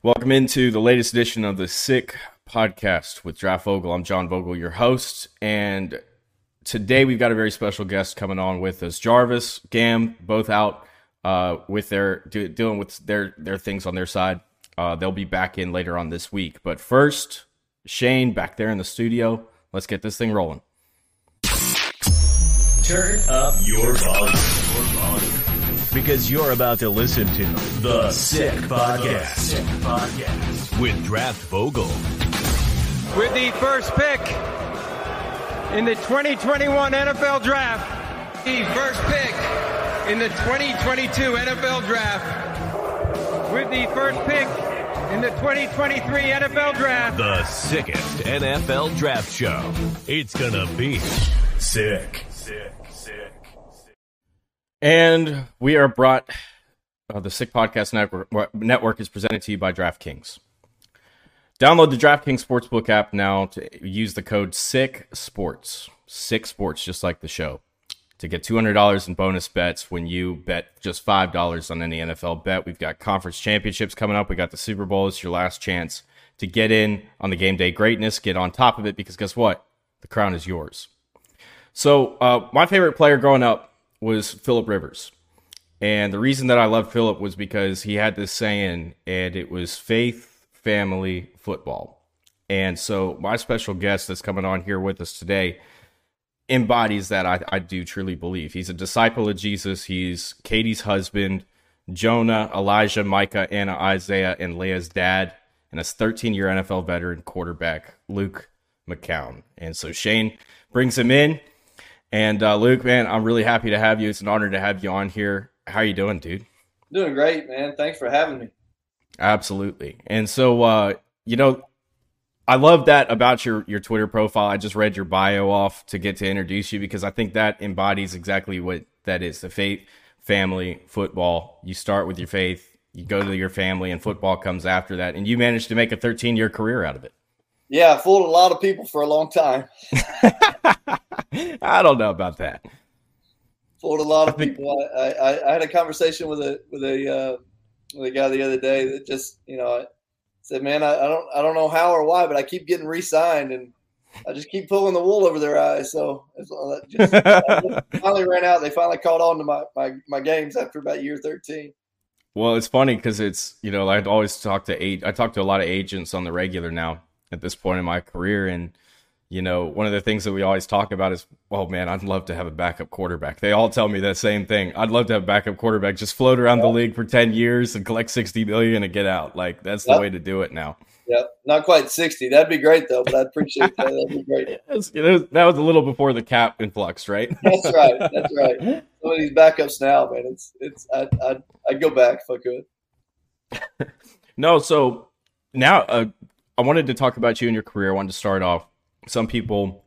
Welcome into the latest edition of the Sick Podcast with Draft Vogel. I'm John Vogel, your host, and today we've got a very special guest coming on with us. Jarvis, Gam, both out uh, with their do, dealing with their their things on their side. Uh, they'll be back in later on this week. But first, Shane back there in the studio. Let's get this thing rolling. Turn up your volume. Your volume because you're about to listen to The Sick Podcast, Sick Podcast. with Draft Vogel. With the first pick in the 2021 NFL Draft, the first pick in the 2022 NFL Draft, with the first pick in the 2023 NFL Draft, the sickest NFL Draft show. It's gonna be sick. Sick. And we are brought, uh, the Sick Podcast Network, Network is presented to you by DraftKings. Download the DraftKings Sportsbook app now to use the code SICK SPORTS, SICK SPORTS, just like the show, to get $200 in bonus bets when you bet just $5 on any NFL bet. We've got conference championships coming up. We got the Super Bowl. It's your last chance to get in on the game day greatness, get on top of it, because guess what? The crown is yours. So, uh, my favorite player growing up was Philip Rivers. And the reason that I loved Philip was because he had this saying, and it was faith, family, football. And so my special guest that's coming on here with us today embodies that I, I do truly believe. He's a disciple of Jesus. He's Katie's husband, Jonah, Elijah, Micah, Anna, Isaiah, and Leah's dad, and a 13 year NFL veteran quarterback, Luke McCown. And so Shane brings him in. And uh, Luke, man, I'm really happy to have you. It's an honor to have you on here. How you doing, dude? Doing great, man. Thanks for having me. Absolutely. And so, uh, you know, I love that about your your Twitter profile. I just read your bio off to get to introduce you because I think that embodies exactly what that is: the faith, family, football. You start with your faith, you go to your family, and football comes after that. And you managed to make a 13 year career out of it. Yeah, I fooled a lot of people for a long time. I don't know about that. Fooled a lot of think, people. I, I, I, had a conversation with a with a uh, with a guy the other day that just you know said, "Man, I, I don't I don't know how or why, but I keep getting re-signed and I just keep pulling the wool over their eyes." So just, finally ran out. They finally caught on to my, my my games after about year thirteen. Well, it's funny because it's you know I'd always talk to eight. I talk to a lot of agents on the regular now at this point in my career, and you know, one of the things that we always talk about is, well, man, I'd love to have a backup quarterback. They all tell me that same thing. I'd love to have a backup quarterback, just float around the league for 10 years and collect 60 million and get out. Like, that's the way to do it now. Yeah, not quite 60. That'd be great, though, but I'd appreciate that. That'd be great. that was a little before the cap influx, right? that's right. That's right. Some of these backups now, man, it's, it's, I'd, I'd, I'd go back if I could. no, so now uh, I wanted to talk about you and your career. I wanted to start off some people,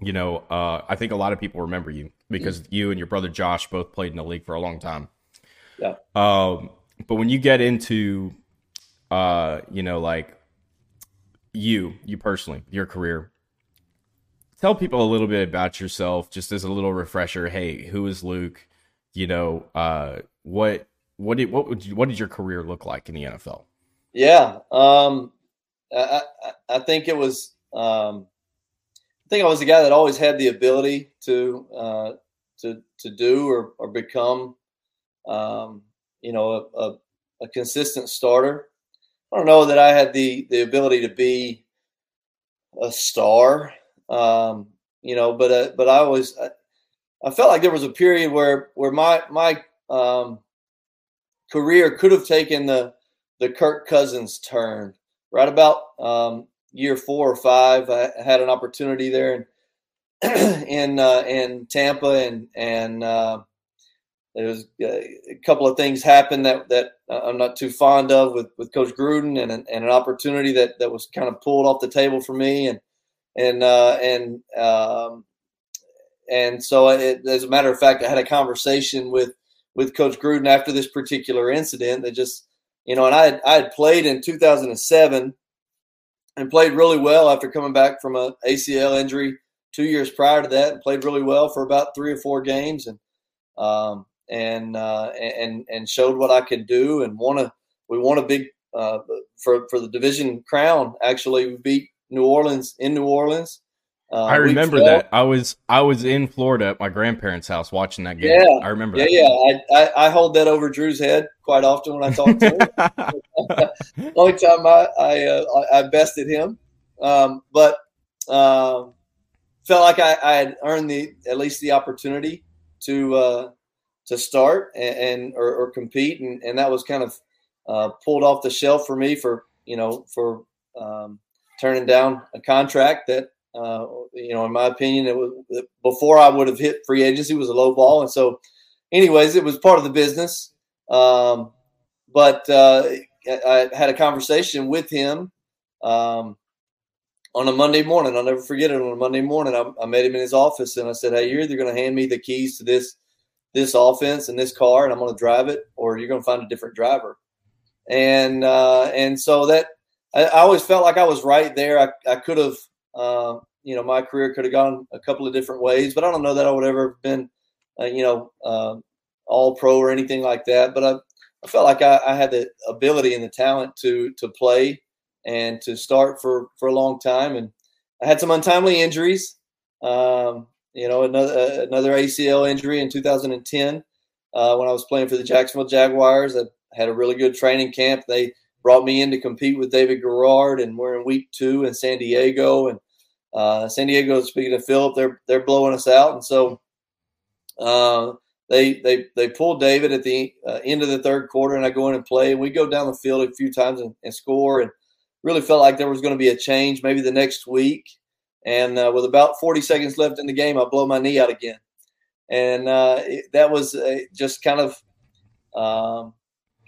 you know, uh, I think a lot of people remember you because mm-hmm. you and your brother Josh both played in the league for a long time. Yeah. Um, but when you get into, uh, you know, like you, you personally, your career, tell people a little bit about yourself, just as a little refresher. Hey, who is Luke? You know, uh, what what did what would you, what did your career look like in the NFL? Yeah, um, I, I, I think it was um, think I was the guy that always had the ability to uh, to to do or, or become, um, you know, a, a, a, consistent starter. I don't know that I had the the ability to be a star, um, you know, but uh, but I always I, I, felt like there was a period where where my my um, career could have taken the the Kirk Cousins turn right about um, year four or five. I had an opportunity there in in uh, in Tampa and and uh, there was uh, a couple of things happened that that I'm not too fond of with, with Coach Gruden and an, and an opportunity that that was kind of pulled off the table for me and and uh, and um, and so it, as a matter of fact, I had a conversation with with Coach Gruden after this particular incident that just you know, and I had, I had played in 2007 and played really well after coming back from a ACL injury two years prior to that, and played really well for about three or four games and. Um, and uh, and and showed what I could do and won a we won a big uh, for for the division crown. Actually, we beat New Orleans in New Orleans. Uh, I remember that. I was I was in Florida at my grandparents' house watching that game. Yeah, I remember. Yeah, that. yeah. I, I, I hold that over Drew's head quite often when I talk to him. Only time I I, uh, I bested him, um, but um, felt like I, I had earned the at least the opportunity to uh, to start and, and or, or, compete, and, and that was kind of uh, pulled off the shelf for me for you know for um, turning down a contract that uh, you know in my opinion it was before I would have hit free agency was a low ball, and so anyways it was part of the business. Um, but uh, I had a conversation with him um, on a Monday morning. I'll never forget it. On a Monday morning, I, I met him in his office and I said, "Hey, you're either going to hand me the keys to this this offense and this car and I'm going to drive it, or you're going to find a different driver. And uh, and so that I, I, always felt like I was right there. I, I could have, uh, you know, my career could have gone a couple of different ways, but I don't know that I would ever have been, uh, you know, um, all pro or anything like that. But I, I felt like I, I, had the ability and the talent to to play and to start for for a long time. And I had some untimely injuries. Um, you know, another uh, another ACL injury in 2010 uh, when I was playing for the Jacksonville Jaguars. I had a really good training camp. They brought me in to compete with David Garrard, and we're in week two in San Diego. And uh, San Diego, speaking of Philip, they're they're blowing us out, and so uh, they they they pulled David at the uh, end of the third quarter, and I go in and play, and we go down the field a few times and, and score, and really felt like there was going to be a change maybe the next week. And uh, with about 40 seconds left in the game, I blow my knee out again. And uh, it, that was uh, just kind of um,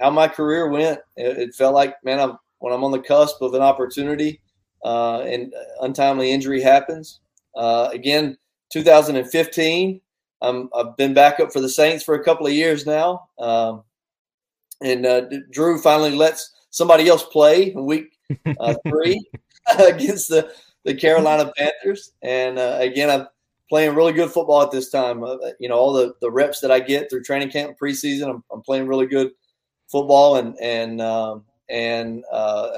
how my career went. It, it felt like, man, I'm, when I'm on the cusp of an opportunity uh, and untimely injury happens. Uh, again, 2015, I'm, I've been back up for the Saints for a couple of years now. Um, and uh, Drew finally lets somebody else play in week three against the the Carolina Panthers. And uh, again, I'm playing really good football at this time. Uh, you know, all the, the reps that I get through training camp preseason, I'm, I'm playing really good football and and um, and uh,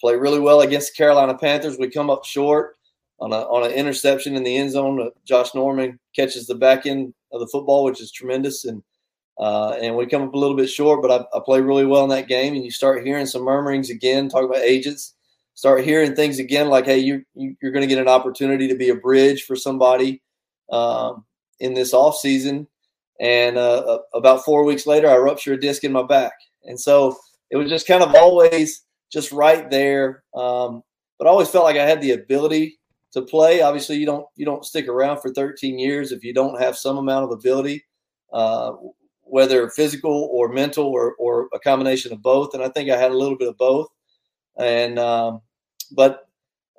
play really well against the Carolina Panthers. We come up short on a on an interception in the end zone. Uh, Josh Norman catches the back end of the football, which is tremendous, and uh, and we come up a little bit short. But I, I play really well in that game, and you start hearing some murmurings again, talk about agents start hearing things again like, hey, you, you are going to get an opportunity to be a bridge for somebody um, in this off season. And uh, about four weeks later, I rupture a disc in my back, and so it was just kind of always just right there. Um, but I always felt like I had the ability to play. Obviously, you don't you don't stick around for 13 years if you don't have some amount of ability, uh, whether physical or mental or or a combination of both. And I think I had a little bit of both. And um, but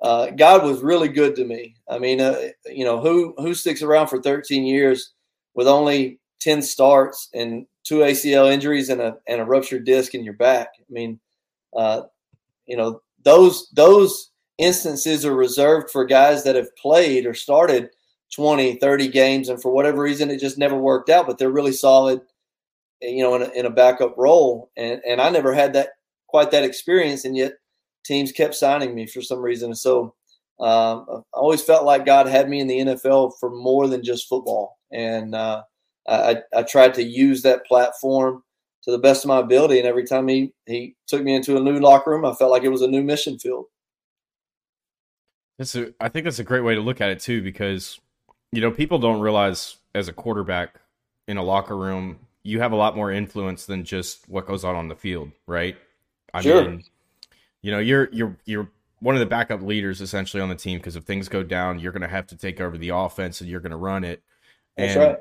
uh, God was really good to me. I mean, uh, you know, who who sticks around for 13 years with only 10 starts and two ACL injuries and a and a ruptured disc in your back? I mean, uh, you know, those those instances are reserved for guys that have played or started 20, 30 games, and for whatever reason, it just never worked out. But they're really solid, you know, in a, in a backup role. And and I never had that quite that experience, and yet teams kept signing me for some reason. So um, I always felt like God had me in the NFL for more than just football, and uh, I, I, tried to use that platform to the best of my ability. And every time he he took me into a new locker room, I felt like it was a new mission field. That's a, I think that's a great way to look at it too, because you know people don't realize as a quarterback in a locker room, you have a lot more influence than just what goes on on the field, right? I sure. mean, you know, you're you're you're one of the backup leaders essentially on the team because if things go down, you're going to have to take over the offense and you're going to run it. That's and, right.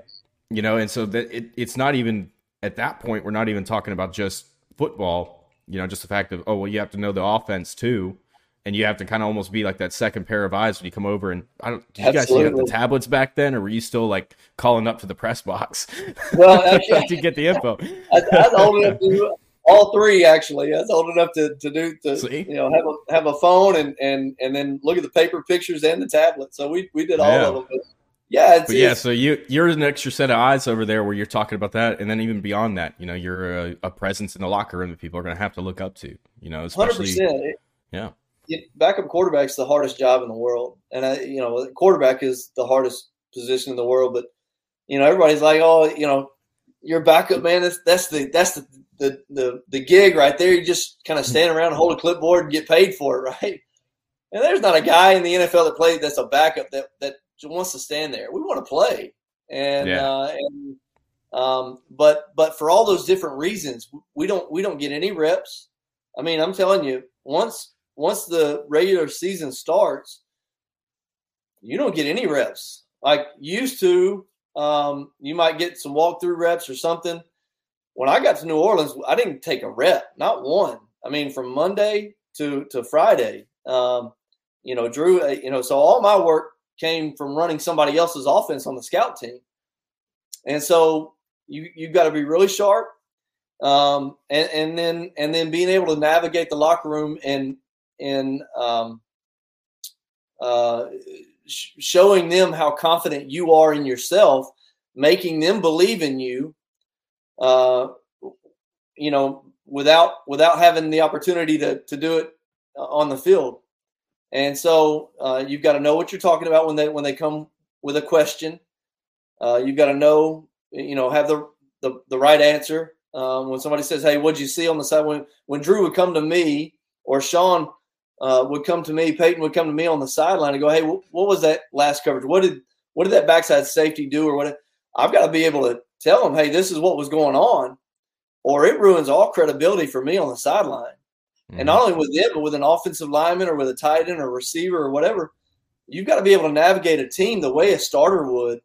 You know, and so that it, it's not even at that point. We're not even talking about just football. You know, just the fact of oh well, you have to know the offense too, and you have to kind of almost be like that second pair of eyes when you come over. And I don't. Did you guys see the tablets back then, or were you still like calling up to the press box? Well, actually, to get the info. I, I old enough to all three actually. I was old enough to, to do to See? you know have a have a phone and and and then look at the paper pictures and the tablet. So we we did all yeah. of them. Yeah, it's, but yeah. So you you're an extra set of eyes over there where you're talking about that, and then even beyond that, you know, you're a, a presence in the locker room that people are going to have to look up to. You know, especially 100%. yeah. Backup quarterback's the hardest job in the world, and I, you know, quarterback is the hardest position in the world. But you know, everybody's like, oh, you know, your backup man. That's that's the that's the the the, the gig right there. You just kind of hmm. stand around and hold a clipboard and get paid for it, right? And there's not a guy in the NFL that plays that's a backup that that wants to stand there. We want to play, and yeah. uh, and um, but but for all those different reasons, we don't we don't get any reps. I mean, I'm telling you, once once the regular season starts, you don't get any reps like used to. Um, you might get some walkthrough reps or something. When I got to New Orleans, I didn't take a rep, not one. I mean, from Monday to to Friday, um, you know, Drew, uh, you know, so all my work came from running somebody else's offense on the scout team. And so you you've got to be really sharp. Um, and, and then and then being able to navigate the locker room and and um, uh, sh- showing them how confident you are in yourself, making them believe in you. Uh, you know, without without having the opportunity to to do it uh, on the field. And so uh, you've got to know what you're talking about when they when they come with a question. Uh, you've got to know, you know, have the the, the right answer. Um, when somebody says, "Hey, what'd you see on the side?" When when Drew would come to me or Sean uh, would come to me, Peyton would come to me on the sideline and go, "Hey, what, what was that last coverage? What did what did that backside safety do?" Or what? I've got to be able to tell them, "Hey, this is what was going on," or it ruins all credibility for me on the sideline. Mm-hmm. And not only with it, but with an offensive lineman or with a tight end or receiver or whatever, you've got to be able to navigate a team the way a starter would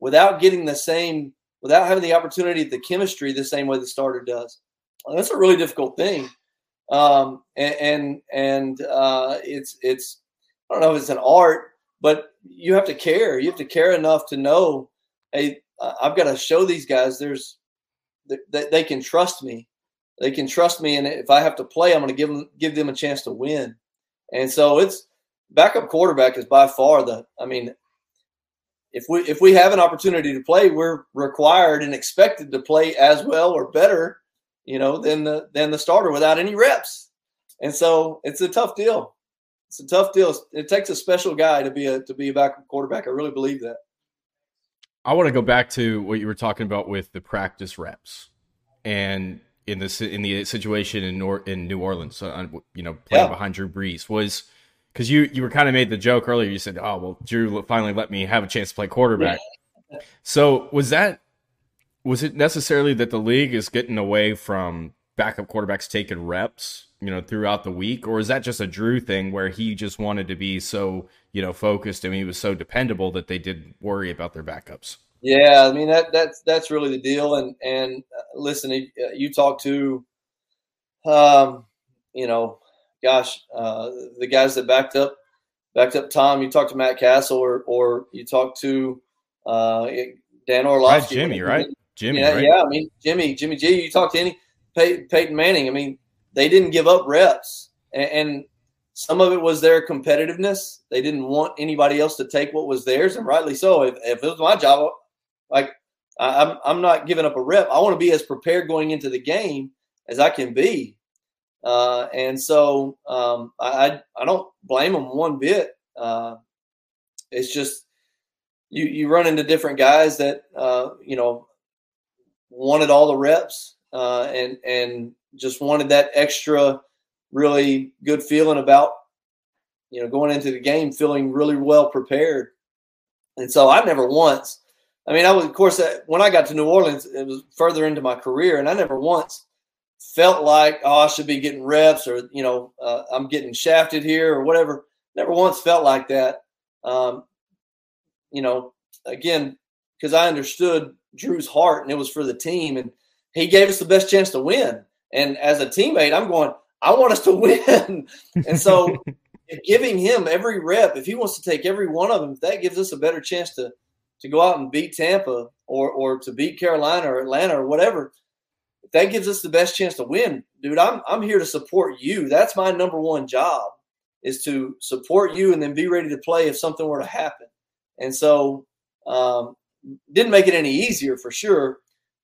without getting the same, without having the opportunity the chemistry the same way the starter does. that's a really difficult thing. Um, and, and, and uh, it's, it's, I don't know if it's an art, but you have to care. You have to care enough to know, hey, I've got to show these guys there's, that they can trust me they can trust me, and if I have to play, I'm going to give them give them a chance to win. And so it's backup quarterback is by far the. I mean, if we if we have an opportunity to play, we're required and expected to play as well or better, you know, than the than the starter without any reps. And so it's a tough deal. It's a tough deal. It takes a special guy to be a to be a backup quarterback. I really believe that. I want to go back to what you were talking about with the practice reps. And in this in the situation in Nor- in New Orleans, uh, you know, playing yeah. behind Drew Brees was because you you were kind of made the joke earlier. You said, "Oh well, Drew finally let me have a chance to play quarterback." Yeah. So was that was it necessarily that the league is getting away from backup quarterbacks taking reps, you know, throughout the week, or is that just a Drew thing where he just wanted to be so you know focused and he was so dependable that they didn't worry about their backups? Yeah, I mean that that's that's really the deal. And and uh, listen, uh, you talk to, um, you know, gosh, uh, the guys that backed up backed up Tom. You talk to Matt Cassel, or or you talk to uh, Dan Orlovsky. Right, Jimmy, right? Jimmy, yeah, right? yeah. I mean, Jimmy, Jimmy G. You talk to any Pey- Peyton Manning. I mean, they didn't give up reps, and, and some of it was their competitiveness. They didn't want anybody else to take what was theirs, and rightly so. If, if it was my job, like I'm, I'm not giving up a rep. I want to be as prepared going into the game as I can be. Uh, and so um, I, I don't blame them one bit. Uh, it's just you you run into different guys that uh, you know wanted all the reps, uh, and and just wanted that extra, really good feeling about you know going into the game feeling really well prepared. And so I never once. I mean, I was of course uh, when I got to New Orleans, it was further into my career, and I never once felt like oh I should be getting reps or you know uh, I'm getting shafted here or whatever. Never once felt like that. Um, you know, again, because I understood Drew's heart and it was for the team, and he gave us the best chance to win. And as a teammate, I'm going, I want us to win. and so giving him every rep, if he wants to take every one of them, that gives us a better chance to to go out and beat Tampa or or to beat Carolina or Atlanta or whatever. That gives us the best chance to win, dude, I'm I'm here to support you. That's my number one job is to support you and then be ready to play if something were to happen. And so um, didn't make it any easier for sure,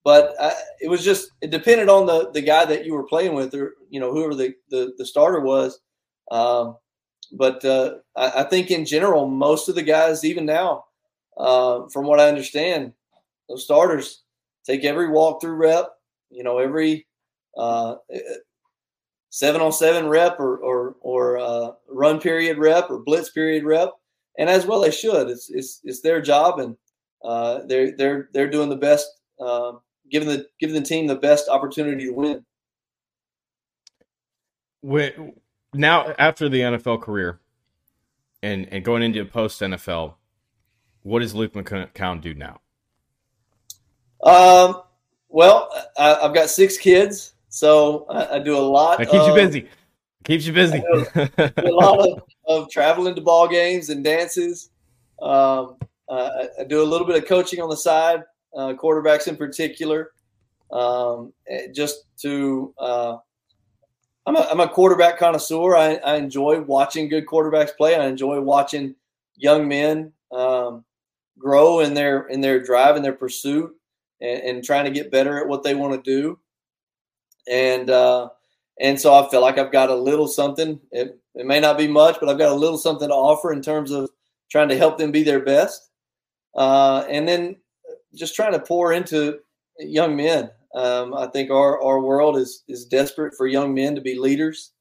but I, it was just it depended on the the guy that you were playing with or you know whoever the the, the starter was. Um, but uh, I, I, think in general, most of the guys, even now, uh, from what I understand, those starters take every walkthrough rep. You know, every uh, seven on seven rep or or, or uh, run period rep or blitz period rep, and as well they should. It's it's it's their job, and uh, they're they're they're doing the best, uh, giving the giving the team the best opportunity to win. When, now, after the NFL career, and and going into a post NFL, what does Luke McCown do now? Um, well, I, have got six kids. So I, I do a lot. That keeps of, you busy. Keeps you busy. a lot of, of, traveling to ball games and dances. Um, uh, I do a little bit of coaching on the side, uh, quarterbacks in particular, um, eh, just to. Uh, I'm, a, I'm a quarterback connoisseur. I, I enjoy watching good quarterbacks play. I enjoy watching young men um, grow in their in their drive and their pursuit, and, and trying to get better at what they want to do and uh, and so I feel like I've got a little something. It, it may not be much, but I've got a little something to offer in terms of trying to help them be their best, uh, and then just trying to pour into young men. Um, I think our, our world is is desperate for young men to be leaders,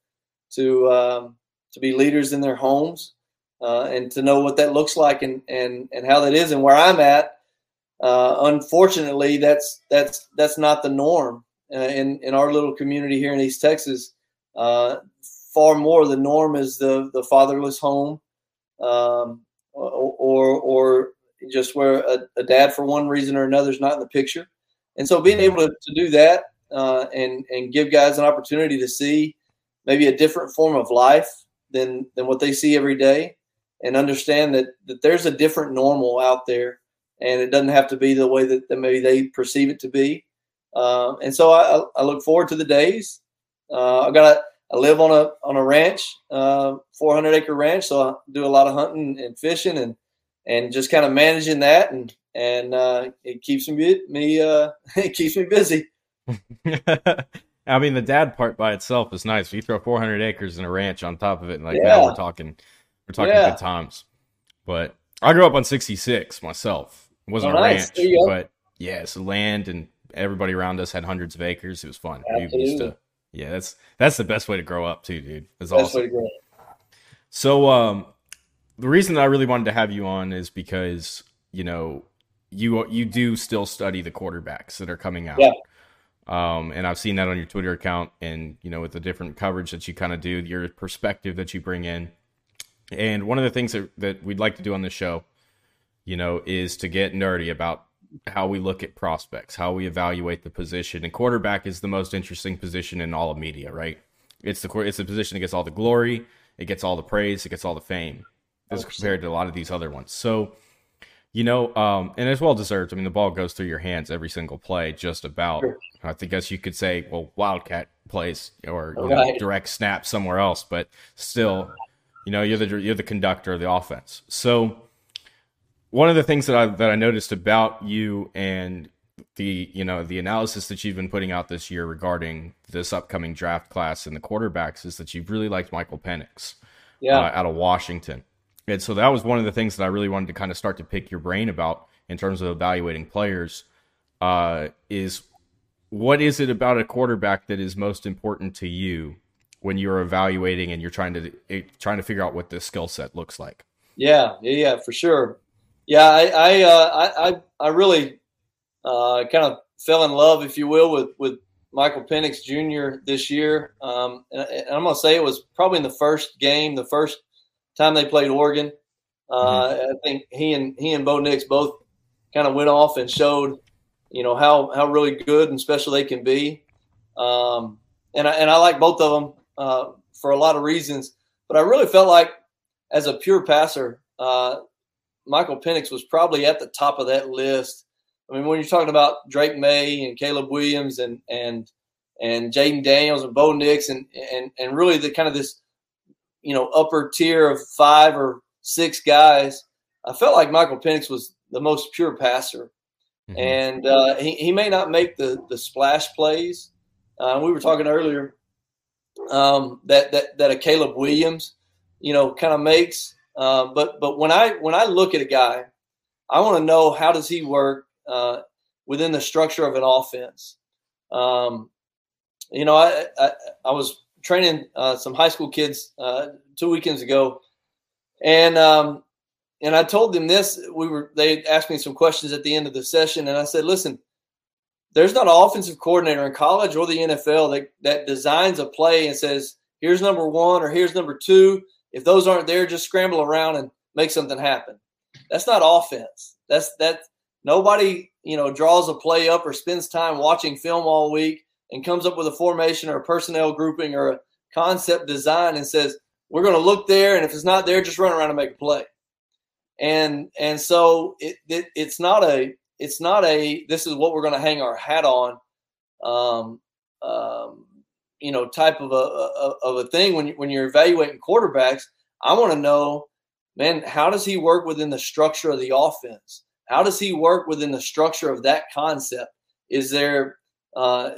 to um, to be leaders in their homes, uh, and to know what that looks like and and and how that is. And where I'm at, uh, unfortunately, that's that's that's not the norm uh, in in our little community here in East Texas, uh, far more the norm is the the fatherless home, um, or or just where a, a, dad for one reason or another is not in the picture, and so being able to, to do that uh, and and give guys an opportunity to see maybe a different form of life than than what they see every day, and understand that that there's a different normal out there, and it doesn't have to be the way that, that maybe they perceive it to be. Um, and so I, I, look forward to the days. Uh, I got I live on a on a ranch, uh, 400 acre ranch, so I do a lot of hunting and fishing and and just kind of managing that and and uh, it keeps me me uh, it keeps me busy. I mean, the dad part by itself is nice. You throw 400 acres in a ranch on top of it, and like yeah. now we're talking, we're talking yeah. good times. But I grew up on 66 myself. It wasn't oh, a nice. ranch, but yeah, it's land and everybody around us had hundreds of acres. It was fun. Absolutely. We used to, yeah, that's that's the best way to grow up too, dude. That's best awesome. So, um, the reason that I really wanted to have you on is because you know you you do still study the quarterbacks that are coming out. Yeah. Um, and I've seen that on your Twitter account, and you know, with the different coverage that you kind of do, your perspective that you bring in. And one of the things that, that we'd like to do on this show, you know, is to get nerdy about how we look at prospects, how we evaluate the position. And quarterback is the most interesting position in all of media, right? It's the it's the position that gets all the glory, it gets all the praise, it gets all the fame, as compared to a lot of these other ones. So, you know, um, and it's well deserved. I mean, the ball goes through your hands every single play, just about. Sure. I think guess you could say, well, Wildcat plays or right. know, direct snap somewhere else, but still, you know, you're the you're the conductor of the offense. So one of the things that I that I noticed about you and the you know the analysis that you've been putting out this year regarding this upcoming draft class and the quarterbacks is that you've really liked Michael Penix, yeah, uh, out of Washington, and so that was one of the things that I really wanted to kind of start to pick your brain about in terms of evaluating players. Uh, is what is it about a quarterback that is most important to you when you're evaluating and you're trying to eh, trying to figure out what the skill set looks like? Yeah, yeah, yeah, for sure. Yeah, I I uh, I, I really uh, kind of fell in love, if you will, with with Michael Penix Jr. this year. Um, and, and, I'm going to say it was probably in the first game, the first time they played Oregon. Uh, mm-hmm. I think he and he and Bo Nix both kind of went off and showed, you know, how how really good and special they can be. Um, and I, and I like both of them uh, for a lot of reasons. But I really felt like, as a pure passer, uh, Michael Penix was probably at the top of that list I mean, when you're talking about Drake Maye and Caleb Williams and and and Jayden Daniels and Bo Nix and and and really the kind of this you know upper tier of five or six guys, I felt like Michael Penix was the most pure passer, mm-hmm. and uh, he he may not make the the splash plays. Uh, we were talking earlier um, that that that a Caleb Williams, you know, kind of makes. Uh, but but when I when I look at a guy, I want to know how does he work uh, within the structure of an offense. Um, you know, I, I, I was training uh, some high school kids uh, two weekends ago, and um, and I told them this. We were they asked me some questions at the end of the session, and I said, "Listen, there's not an offensive coordinator in college or the NFL that that designs a play and says, here's number one or here's number two. If those aren't there, just scramble around and make something happen. That's not offense. That's that Nobody, you know, draws a play up or spends time watching film all week and comes up with a formation or a personnel grouping or a concept design and says, we're going to look there, and if it's not there, just run around and make a play. And and so it, it it's not a it's not a this is what we're going to hang our hat on, um, um, you know, type of a, a of a thing when when you're evaluating quarterbacks. I want to know, man, how does he work within the structure of the offense? How does he work within the structure of that concept? Is there uh,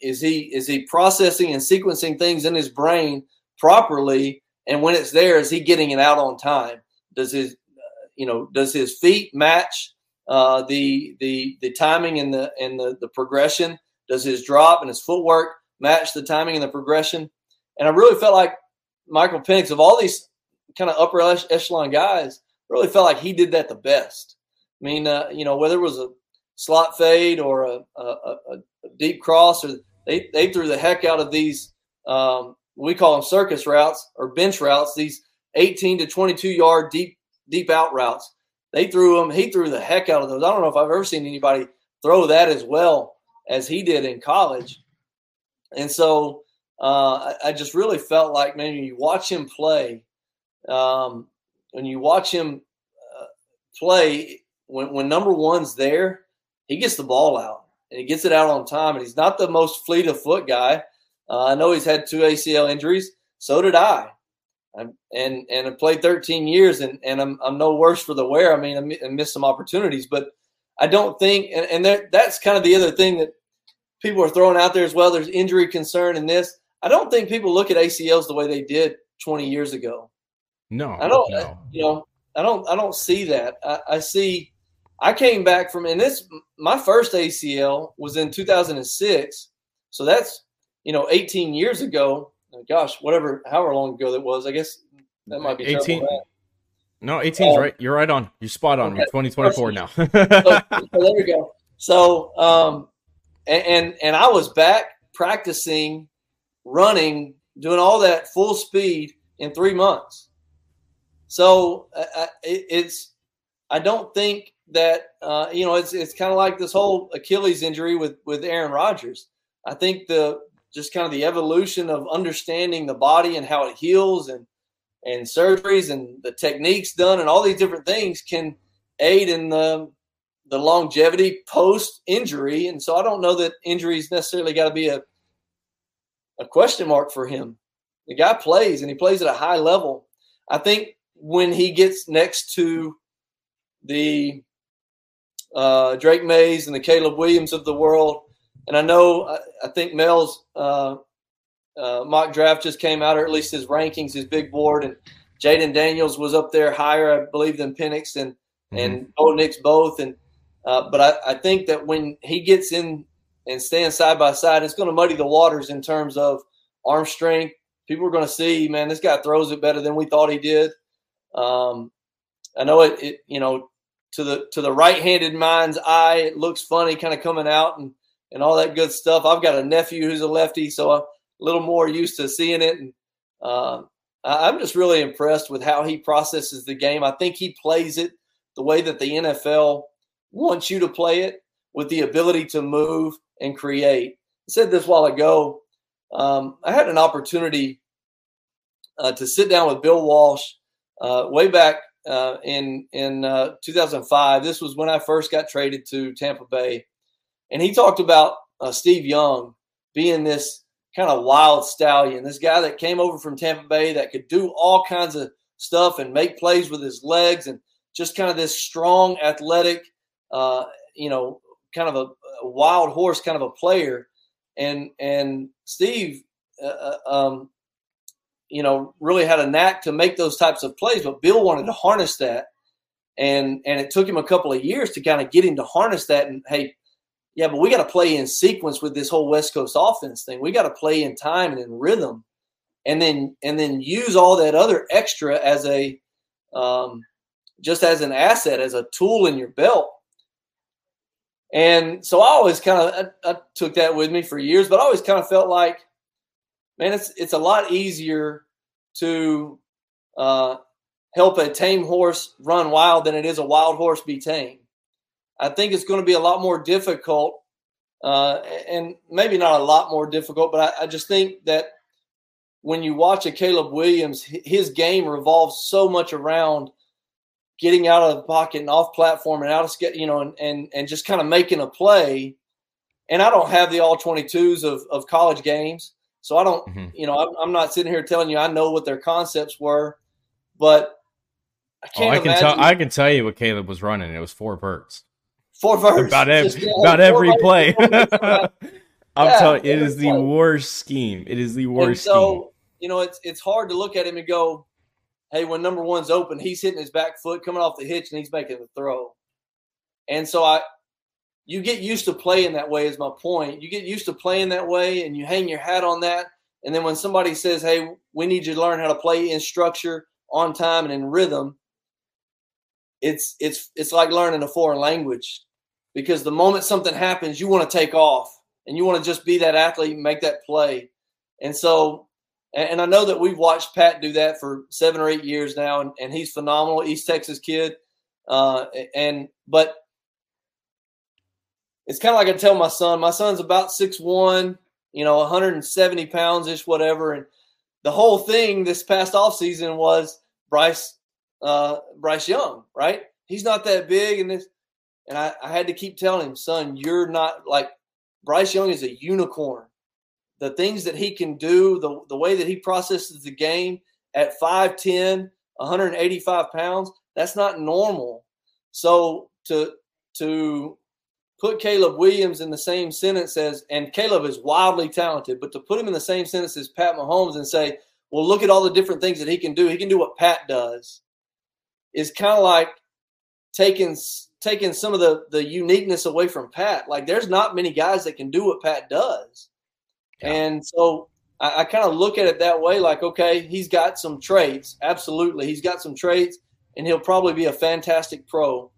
is he is he processing and sequencing things in his brain properly? And when it's there, is he getting it out on time? Does his uh, you know does his feet match uh, the the the timing and the and the, the progression? Does his drop and his footwork match the timing and the progression? And I really felt like Michael Penix of all these kind of upper echelon guys, really felt like he did that the best. I mean, uh, you know, whether it was a slot fade or a, a, a, deep cross, or they, they threw the heck out of these. Um, we call them circus routes or bench routes. These 18 to 22 yard deep deep out routes. They threw them. He threw the heck out of those. I don't know if I've ever seen anybody throw that as well as he did in college. And so uh, I, I, just really felt like, man, you watch him play, um, when you watch him uh, play, when when number one's there, he gets the ball out and he gets it out on time. And he's not the most fleet of foot guy. Uh, I know he's had two ACL injuries. So did I. I'm, and and I played 13 years, and, and I'm, I'm no worse for the wear. I mean, I missed some opportunities, but I don't think, and, and there, that's kind of the other thing that people are throwing out there as well. There's injury concern in this. I don't think people look at ACLs the way they did 20 years ago. No, I don't. No. You know, I don't. I don't see that. I, I see I came back from, and this, my first ACL was in 2006. So that's, you know, 18 years ago. Gosh, whatever, however long ago that was, I guess that might be 18. No, 18 is um, right. You're right on. You're spot on. Okay. 2024 now. so, so, there we go. So, um, and, and, and I was back practicing running, doing all that full speed in three months. So uh, it, it's, I don't think that uh, you know it's it's kind of like this whole Achilles injury with with Aaron Rodgers. I think the just kind of the evolution of understanding the body and how it heals and and surgeries and the techniques done and all these different things can aid in the the longevity post injury. And so I don't know that injuries necessarily got to be a a question mark for him. The guy plays and he plays at a high level. I think when he gets next to the uh, Drake Mayes and the Caleb Williams of the world. And I know, I, I think Mel's uh, uh, mock draft just came out, or at least his rankings, his big board, and Jayden Daniels was up there higher, I believe, than Penix and mm-hmm. and Bo Nix both. And uh, but I, I think that when he gets in and stand side by side, it's going to muddy the waters in terms of arm strength. People are going to see, man, this guy throws it better than we thought he did. Um, I know it, it, you know, to the to the right-handed mind's eye, it looks funny, kind of coming out and and all that good stuff. I've got a nephew who's a lefty, so I'm a little more used to seeing it. And uh, I'm just really impressed with how he processes the game. I think he plays it the way that the NFL wants you to play it, with the ability to move and create. I said this while ago. Um, I had an opportunity uh, to sit down with Bill Walsh uh, way back uh, in in uh, 2005. This was when I first got traded to Tampa Bay, and he talked about uh, Steve Young being this kind of wild stallion, this guy that came over from Tampa Bay that could do all kinds of stuff and make plays with his legs and just kind of this strong, athletic, uh, you know, kind of a, a, wild horse, kind of a player. And and Steve, uh, uh, um, you know, really had a knack to make those types of plays. But Bill wanted to harness that, and and it took him a couple of years to kind of get him to harness that. And hey, yeah, but we got to play in sequence with this whole West Coast offense thing. We got to play in time and in rhythm, and then and then use all that other extra as a um, just as an asset, as a tool in your belt. And so I always kind of I, I took that with me for years, but I always kind of felt like, man, it's it's a lot easier to uh, help a tame horse run wild than it is a wild horse be tame. I think it's going to be a lot more difficult, uh, and maybe not a lot more difficult, but I, I just think that when you watch a Caleb Williams, his game revolves so much around getting out of the pocket and off platform and out of you know and and, and just kind of making a play. And i don't have the all 22s of, of college games so i don't mm-hmm. you know I'm, I'm, not sitting here telling you i know what their concepts were but i can't oh, i can tell i can tell you what caleb was running. It was four verts four about every, about every play i'm yeah, telling you it is the play. worst scheme it is the worst and so scheme. you know it's it's hard to look at him and go hey, when number one's open, he's hitting his back foot, coming off the hitch, and he's making the throw. And so I, you get used to playing that way. Is my point. You get used to playing that way, and you hang your hat on that. And then when somebody says, "Hey, we need you to learn how to play in structure, on time, and in rhythm," it's it's it's like learning a foreign language, because the moment something happens, you want to take off and you want to just be that athlete, and make that play. And so and, I know that we've watched Pat do that for seven or eight years now, and, and he's phenomenal, East Texas kid. Uh, and but it's kind of like I tell my son. My son's about six one, you know, 170 pounds ish, whatever. And the whole thing this past off season was Bryce uh, Bryce Young, right? He's not that big, and this, and I, I had to keep telling him, son, you're not like Bryce Young is a unicorn the things that he can do, the, the way that he processes the game at 5'10, 185 pounds, that's not normal. So to to put Caleb Williams in the same sentence as and Caleb is wildly talented, but to put him in the same sentence as Pat Mahomes and say, well, look at all the different things that he can do. He can do what Pat does. Is kind of like taking taking some of the the uniqueness away from Pat. Like there's not many guys that can do what Pat does. And so I, I kind of look at it that way like, okay, he's got some traits. Absolutely. He's got some traits, and he'll probably be a fantastic pro.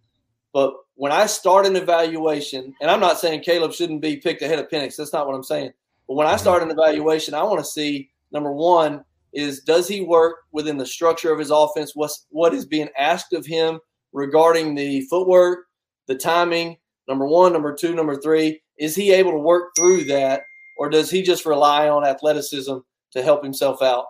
But when I start an evaluation, and I'm not saying Caleb shouldn't be picked ahead of Penix, that's not what I'm saying. But when I mm-hmm. start an evaluation, I want to see number one is does he work within the structure of his offense? What's what is being asked of him regarding the footwork, the timing? Number one, number two, number three, is he able to work through that or does he just rely on athleticism to help himself out?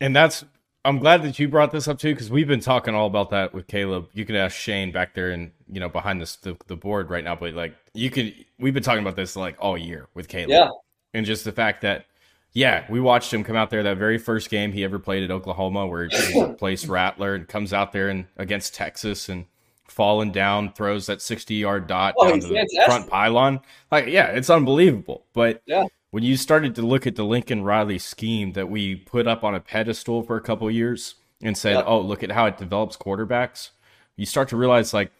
And that's I'm glad that you brought this up too because we've been talking all about that with Caleb. You can ask Shane back there and you know behind this the, the board right now, but like you could we've been talking about this like all year with Caleb. Yeah. And just the fact that yeah, we watched him come out there that very first game he ever played at Oklahoma where he replaced Rattler and comes out there and against Texas and falling down, throws that 60 yard dot oh, down to the front pylon. Like, yeah, it's unbelievable. But yeah. when you started to look at the Lincoln Riley scheme that we put up on a pedestal for a couple years and said, oh, look at how it develops quarterbacks, you start to realize, like,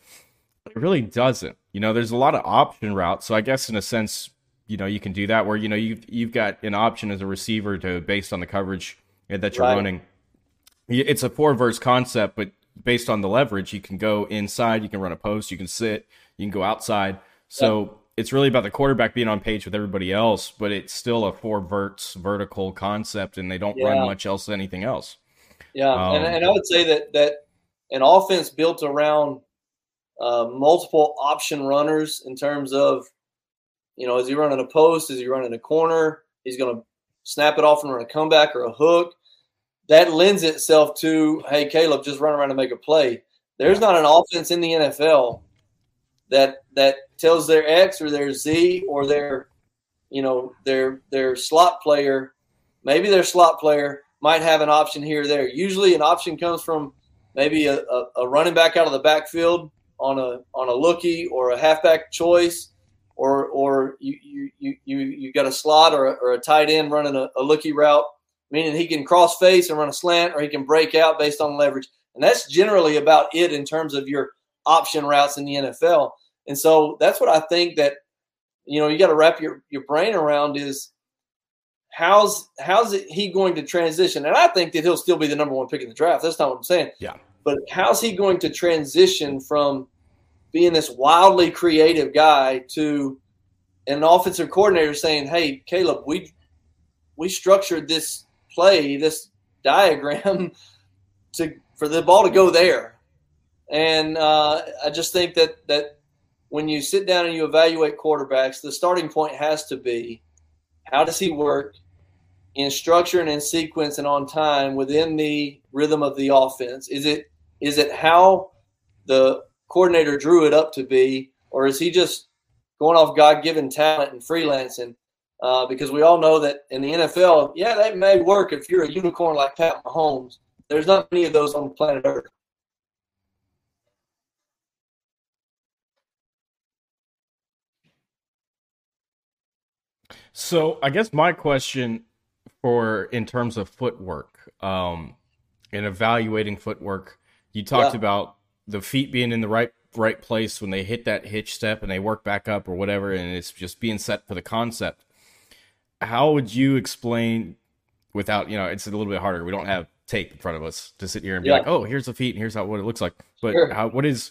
it really doesn't. you know, there's a lot of option routes. So I guess in a sense, you know, you can do that where you know you've you've got an option as a receiver to based on the coverage that you're right. running. It's a four verts concept, but based on the leverage, you can go inside, you can run a post, you can sit, you can go outside. So yep. it's really about the quarterback being on page with everybody else, but it's still a four verts vertical concept, and they don't yeah. run much else anything else. Yeah, um, and, and I would say that that an offense built around uh, multiple option runners in terms of, you know, is he running a post? Is he running a corner? He's going to snap it off and run a comeback or a hook. That lends itself to, hey, Caleb, just run around and make a play. There's not an offense in the NFL that that tells their X or their Z or their, you know, their their slot player, maybe their slot player might have an option here or there. Usually, an option comes from maybe a, a, a running back out of the backfield on a on a lookie or a halfback choice, or or you you you you got a slot or a, or a tight end running a, a lookie route, meaning he can cross face and run a slant, or he can break out based on leverage, and that's generally about it in terms of your option routes in the NFL. And so that's what I think that you know you got to wrap your your brain around is how's how's it, he going to transition? And I think that he'll still be the number one pick in the draft. That's not what I'm saying. Yeah. But how's he going to transition from being this wildly creative guy to an offensive coordinator saying, "Hey, Caleb, we we structured this play, this diagram to for the ball to go there." And uh, I just think that that when you sit down and you evaluate quarterbacks, the starting point has to be how does he work in structure and in sequence and on time within the rhythm of the offense? Is it is it how the coordinator drew it up to be, or is he just going off God given talent and freelancing? Uh, because we all know that in the NFL, yeah, that may work if you're a unicorn like Pat Mahomes. There's not many of those on planet Earth. So I guess my question for in terms of footwork, um, and evaluating footwork, you talked yeah. about the feet being in the right right place when they hit that hitch step and they work back up or whatever, and it's just being set for the concept. How would you explain without you know? It's a little bit harder. We don't have tape in front of us to sit here and be yeah. like, oh, here's the feet and here's how what it looks like. But sure. how what is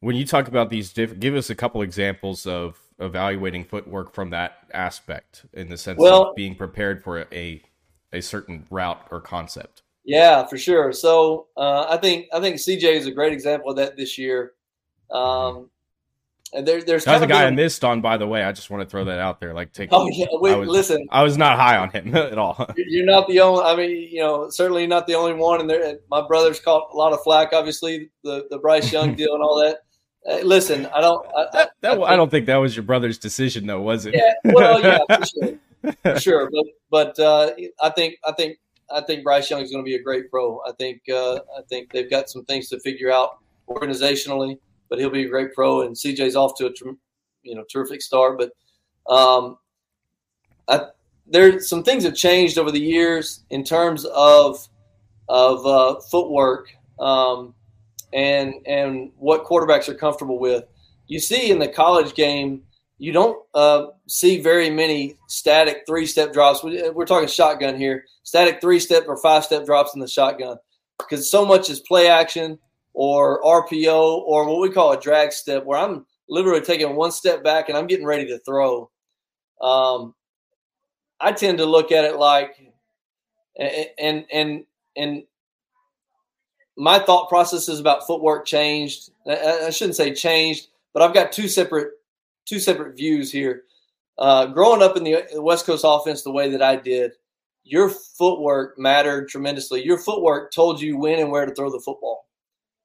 when you talk about these different? Give us a couple examples of evaluating footwork from that aspect in the sense well, of being prepared for a a certain route or concept. Yeah, for sure. So uh, I think I think CJ is a great example of that this year. Um, and there, there's that's a guy I missed on, by the way. I just want to throw that out there. Like, take. Oh yeah, wait, I was, listen. I was not high on him at all. You're not the only. I mean, you know, certainly not the only one. And there, my brother's caught a lot of flack. Obviously, the the Bryce Young deal and all that. Uh, listen, I don't. I, that, that, I, think, I, don't think that was your brother's decision, though, was it? Yeah, well, yeah, for sure, for sure. But but uh, I think I think I think Bryce Young is going to be a great pro. I think uh, I think they've got some things to figure out organizationally, but he'll be a great pro. And CJ's off to a you know terrific start. But um, I, there some things have changed over the years in terms of of uh, footwork. Um, and and what quarterbacks are comfortable with. You see in the college game, you don't uh, see very many static three step drops. We're talking shotgun here, static three step or five step drops in the shotgun because so much is play action or RPO or what we call a drag step, where I'm literally taking one step back and I'm getting ready to throw. Um, I tend to look at it like, and and and my thought processes about footwork changed. I, shouldn't say changed, but I've got two separate two separate views here. Uh, growing up in the West Coast offense the way that I did, your footwork mattered tremendously. Your footwork told you when and where to throw the football.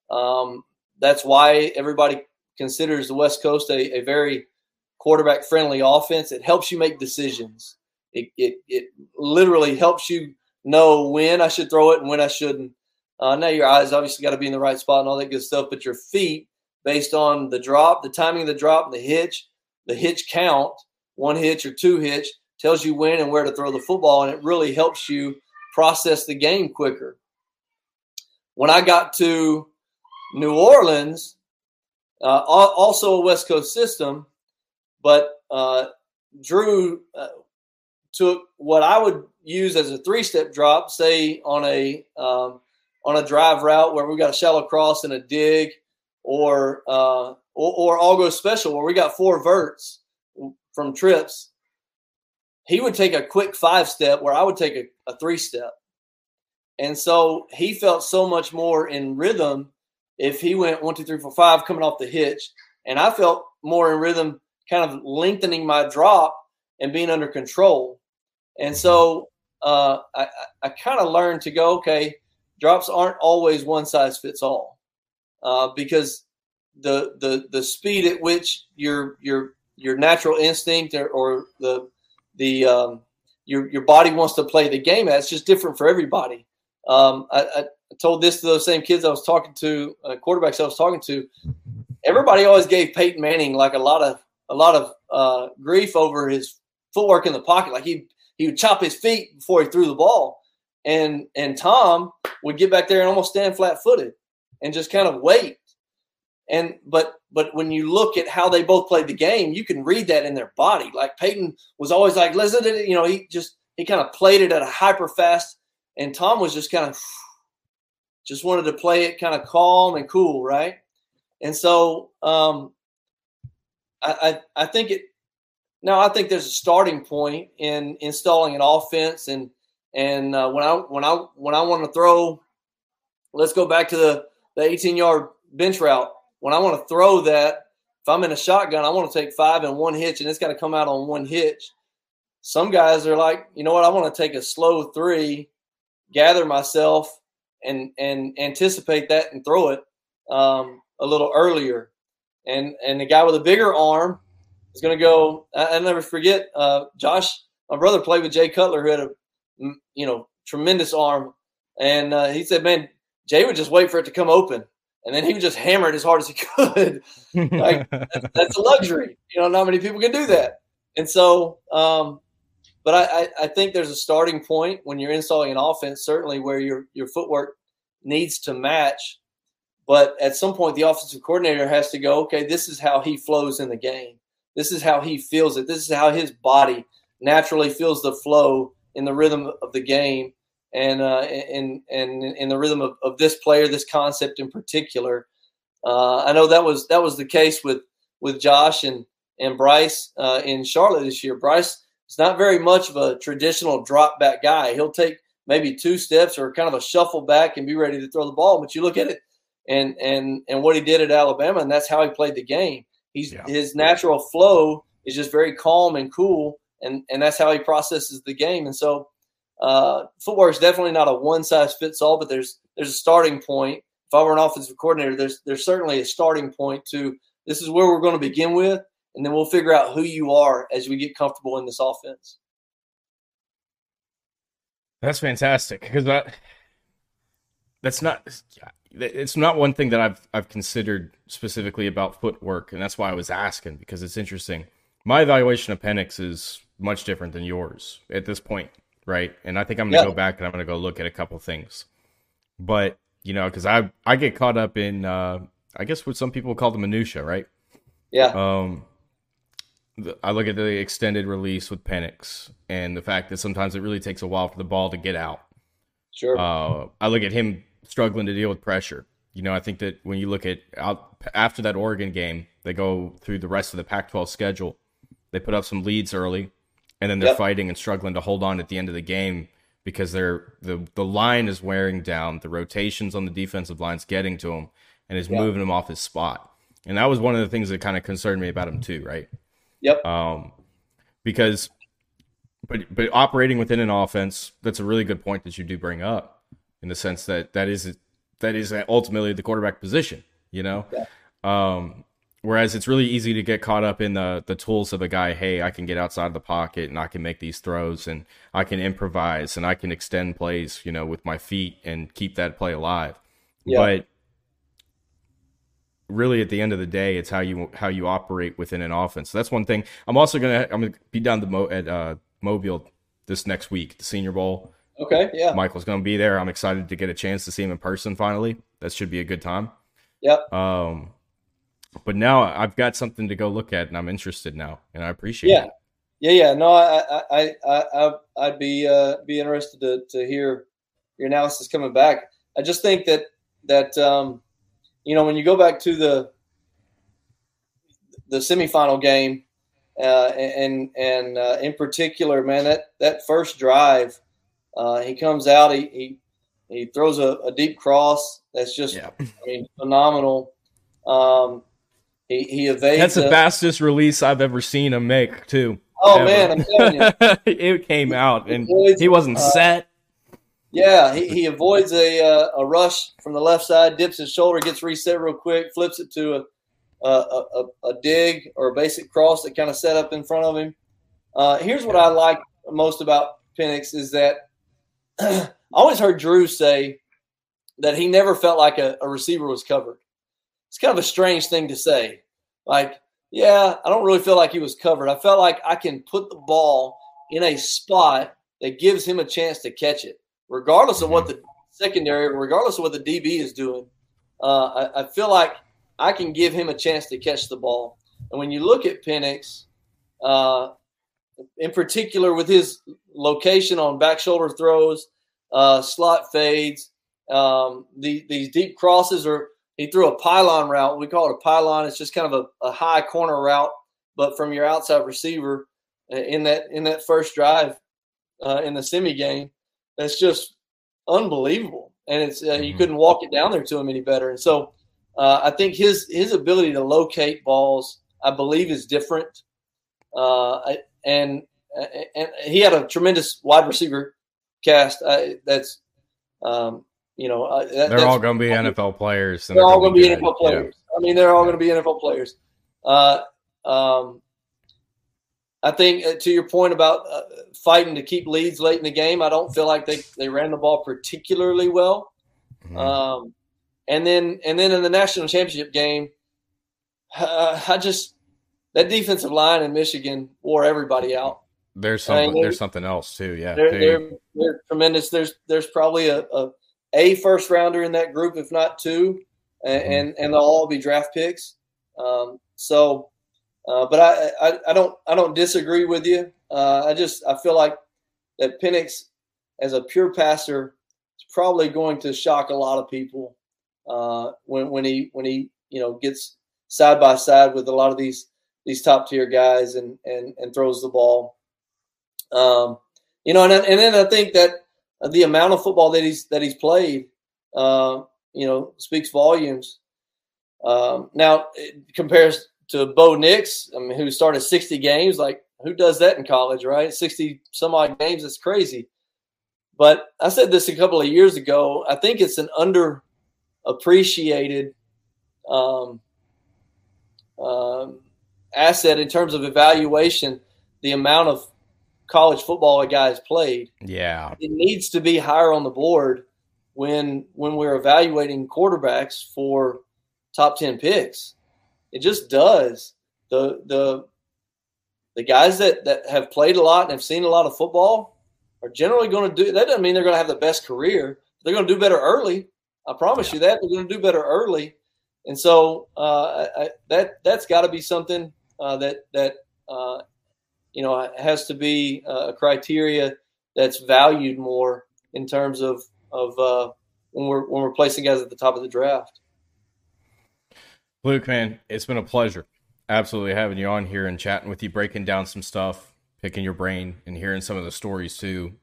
Um, that's why everybody considers the West Coast a, a very quarterback friendly offense. It helps you make decisions. It, it, it literally helps you know when I should throw it and when I shouldn't. Uh, now your eyes obviously got to be in the right spot and all that good stuff, but your feet, based on the drop, the timing of the drop, the hitch, the hitch count, one hitch or two hitch, tells you when and where to throw the football, and it really helps you process the game quicker. When I got to New Orleans, uh, also a West Coast system, but uh, Drew uh, took what I would use as a three-step drop, say on a um, on a drive route where we got a shallow cross and a dig, or uh, or, or all go special where we got four verts from trips. He would take a quick five step where I would take a, a three step. And so he felt so much more in rhythm if he went one, two, three, four, five coming off the hitch. And I felt more in rhythm, kind of lengthening my drop and being under control. And so uh, I, I kind of learned to go, okay, drops aren't always one size fits all uh, because the the the speed at which your your your natural instinct or, or the the um, your your body wants to play the game at it's just different for everybody. Um, I, I, told this to those same kids I was talking to, uh, quarterbacks I was talking to. Everybody always gave Peyton Manning like a lot of a lot of uh, grief over his footwork in the pocket. Like he he would chop his feet before he threw the ball, and and Tom would get back there and almost stand flat footed and just kind of wait. And but but when you look at how they both played the game, you can read that in their body. Like Peyton was always like, listen, you know, he just he kind of played it at a hyper fast, and Tom was just kind of just wanted to play it kind of calm and cool, right? And so um, I, I, I think it now I think there's a starting point in installing an offense and and uh, when I when I when I want to throw, let's go back to the the 18 yard bench route. When I want to throw that, if I'm in a shotgun, I want to take five and one hitch, and it's got to come out on one hitch. Some guys are like, you know what? I want to take a slow three, gather myself, and and anticipate that and throw it um, a little earlier. And and the guy with a bigger arm is going to go. I, will never forget. Uh, Josh, my brother, played with Jay Cutler, who had a you know tremendous arm, and uh, he said, "Man, Jay would just wait for it to come open." And then he would just hammer it as hard as he could. like that's, that's, a luxury, you know. Not many people can do that. And so, um, but I, I think there's a starting point when you're installing an offense, certainly where your your footwork needs to match. But at some point, the offensive coordinator has to go, okay, this is how he flows in the game. This is how he feels it. This is how his body naturally feels the flow in the rhythm of the game and uh, in, in, in the rhythm of, of this player, this concept in particular. Uh, I know that was that was the case with with Josh and and Bryce uh, in Charlotte this year. Bryce is not very much of a traditional drop back guy. He'll take maybe two steps or kind of a shuffle back and be ready to throw the ball. But you look at it and and and what he did at Alabama, and that's how he played the game. He's yeah. his natural flow is just very calm and cool, and and that's how he processes the game. And so, uh, footwork is definitely not a one size fits all, but there's there's a starting point. If I were an offensive coordinator, there's there's certainly a starting point to this is where we're going to begin with, and then we'll figure out who you are as we get comfortable in this offense. That's fantastic because that that's not it's not one thing that I've I've considered specifically about footwork, and that's why I was asking because it's interesting. My evaluation of Penix is much different than yours at this point, right? And I think I'm gonna yeah. go back and I'm gonna go look at a couple things, but you know, because I I get caught up in uh, I guess what some people call the minutia, right? Yeah. Um, I look at the extended release with Penix and the fact that sometimes it really takes a while for the ball to get out. Sure. Uh, I look at him struggling to deal with pressure. You know, I think that when you look at out after that Oregon game, they go through the rest of the Pac-12 schedule. They put up some leads early, and then they're yep. fighting and struggling to hold on at the end of the game because they're the the line is wearing down. The rotations on the defensive line's getting to him and is yep. moving him off his spot. And that was one of the things that kind of concerned me about him too, right? Yep. Um, because, but but operating within an offense, that's a really good point that you do bring up, in the sense that that is that is ultimately the quarterback position. You know. Yeah. Um, whereas it's really easy to get caught up in the the tools of a guy. Hey, I can get outside of the pocket and I can make these throws and I can improvise and I can extend plays, you know, with my feet and keep that play alive. Yeah. But really at the end of the day it's how you how you operate within an offense. So that's one thing. I'm also gonna i'm gonna be down the mo at uh, mobile this next week the senior bowl. Okay yeah. Michael's gonna be there. I'm excited to get a chance to see him in person finally. That should be a good time. Yep. Um but now I've got something to go look at, and I'm interested now, and I appreciate yeah. it. Yeah, yeah, no, I, I, I, I, I'd be, uh, be interested to, to hear your analysis coming back. I just think that that um, you know when you go back to the the semifinal game, uh, and and uh, in particular, man, that that first drive, uh, he comes out, he he, he throws a, a deep cross that's just, yeah. I mean, phenomenal. Um, he he evades. That's the a, fastest release I've ever seen him make, too. Oh ever. man, I'm telling you, it came out and he wasn't uh, set. Yeah, he, he avoids a uh, a rush from the left side, dips his shoulder, gets reset real quick, flips it to a a, a, a dig or a basic cross that kind of set up in front of him. Uh, here's what I like most about Penix is that I always heard Drew say that he never felt like a, a receiver was covered. It's kind of a strange thing to say. Like, yeah, I don't really feel like he was covered. I felt like I can put the ball in a spot that gives him a chance to catch it, regardless of what mm-hmm. the secondary, regardless of what the DB is doing. Uh, I, I, feel like I can give him a chance to catch the ball. And when you look at Penix, uh, in particular with his location on back shoulder throws, uh, slot fades, um, the, these deep crosses are he threw a pylon route. We call it a pylon. It's just kind of a, a high corner route, but from your outside receiver uh, in that in that first drive uh, in the semi game. That's just unbelievable, and it's uh, you mm-hmm. couldn't walk it down there to him any better. And so uh, I think his his ability to locate balls, I believe, is different. Uh, and and he had a tremendous wide receiver cast. Uh, that's um, you know, uh, that, they're all going to be NFL players. They're, they're all going to be NFL players. Yeah. I mean, they're all going to be NFL players. Uh, um, I think uh, to your point about uh, fighting to keep leads late in the game, I don't feel like they, they ran the ball particularly well. Mm-hmm. Um, and then and then in the national championship game, uh, I just that defensive line in Michigan wore everybody out. There's something. I mean, there's something else too. Yeah, they're, they're, they're, tremendous. There's there's probably a, a, a first rounder in that group, if not two, and mm-hmm. and, and they'll all be draft picks. Um, so, uh, but I, I, I don't I don't disagree with you. Uh, I just I feel like that Penix as a pure passer is probably going to shock a lot of people uh, when when he when he you know gets side by side with a lot of these these top tier guys and and and throws the ball. Um, you know, and and then I think that the amount of football that he's that he's played, uh, you know, speaks volumes. Um, now it compares to Bo Nix, I mean, who started 60 games. Like, who does that in college, right? 60 some odd games. It's crazy. But I said this a couple of years ago. I think it's an underappreciated um, um, asset in terms of evaluation. The amount of college football a guy has played. Yeah, it needs to be higher on the board when when we're evaluating quarterbacks for top ten picks. It just does. The the the guys that that have played a lot and have seen a lot of football are generally going to do. That doesn't mean they're going to have the best career. They're going to do better early. I promise yeah. you that they're going to do better early. And so uh, I, that that's got to be something uh, that that uh, you know, it has to be a criteria that's valued more in terms of of uh, when we're when we're placing guys at the top of the draft. Luke, man, it's been a pleasure, absolutely having you on here and chatting with you, breaking down some stuff, picking your brain, and hearing some of the stories too.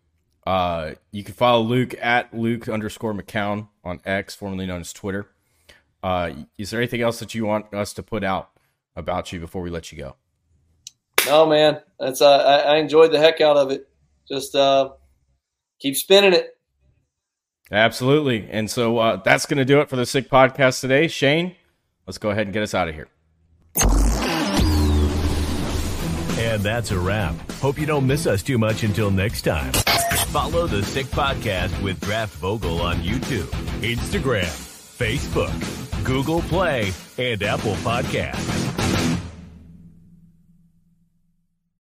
Uh, you can follow Luke at Luke underscore McCown on X, formerly known as Twitter. Uh, is there anything else that you want us to put out about you before we let you go? No, man, that's uh, I, I enjoyed the heck out of it. Just uh, keep spinning it. Absolutely, and so uh, that's going to do it for the Sick Podcast today. Shane, let's go ahead and get us out of here. And that's a wrap. Hope you don't miss us too much until next time. Follow the Sick Podcast with Draft Vogel on YouTube, Instagram, Facebook, Google Play, and Apple Podcasts.